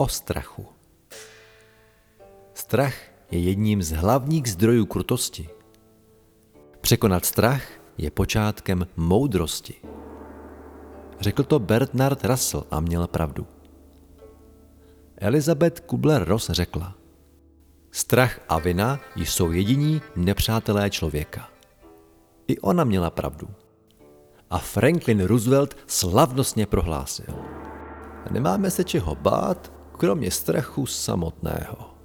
o strachu. Strach je jedním z hlavních zdrojů krutosti. Překonat strach je počátkem moudrosti. Řekl to Bernard Russell a měl pravdu. Elizabeth Kubler-Ross řekla, strach a vina jsou jediní nepřátelé člověka. I ona měla pravdu. A Franklin Roosevelt slavnostně prohlásil. Nemáme se čeho bát, kromě strachu samotného.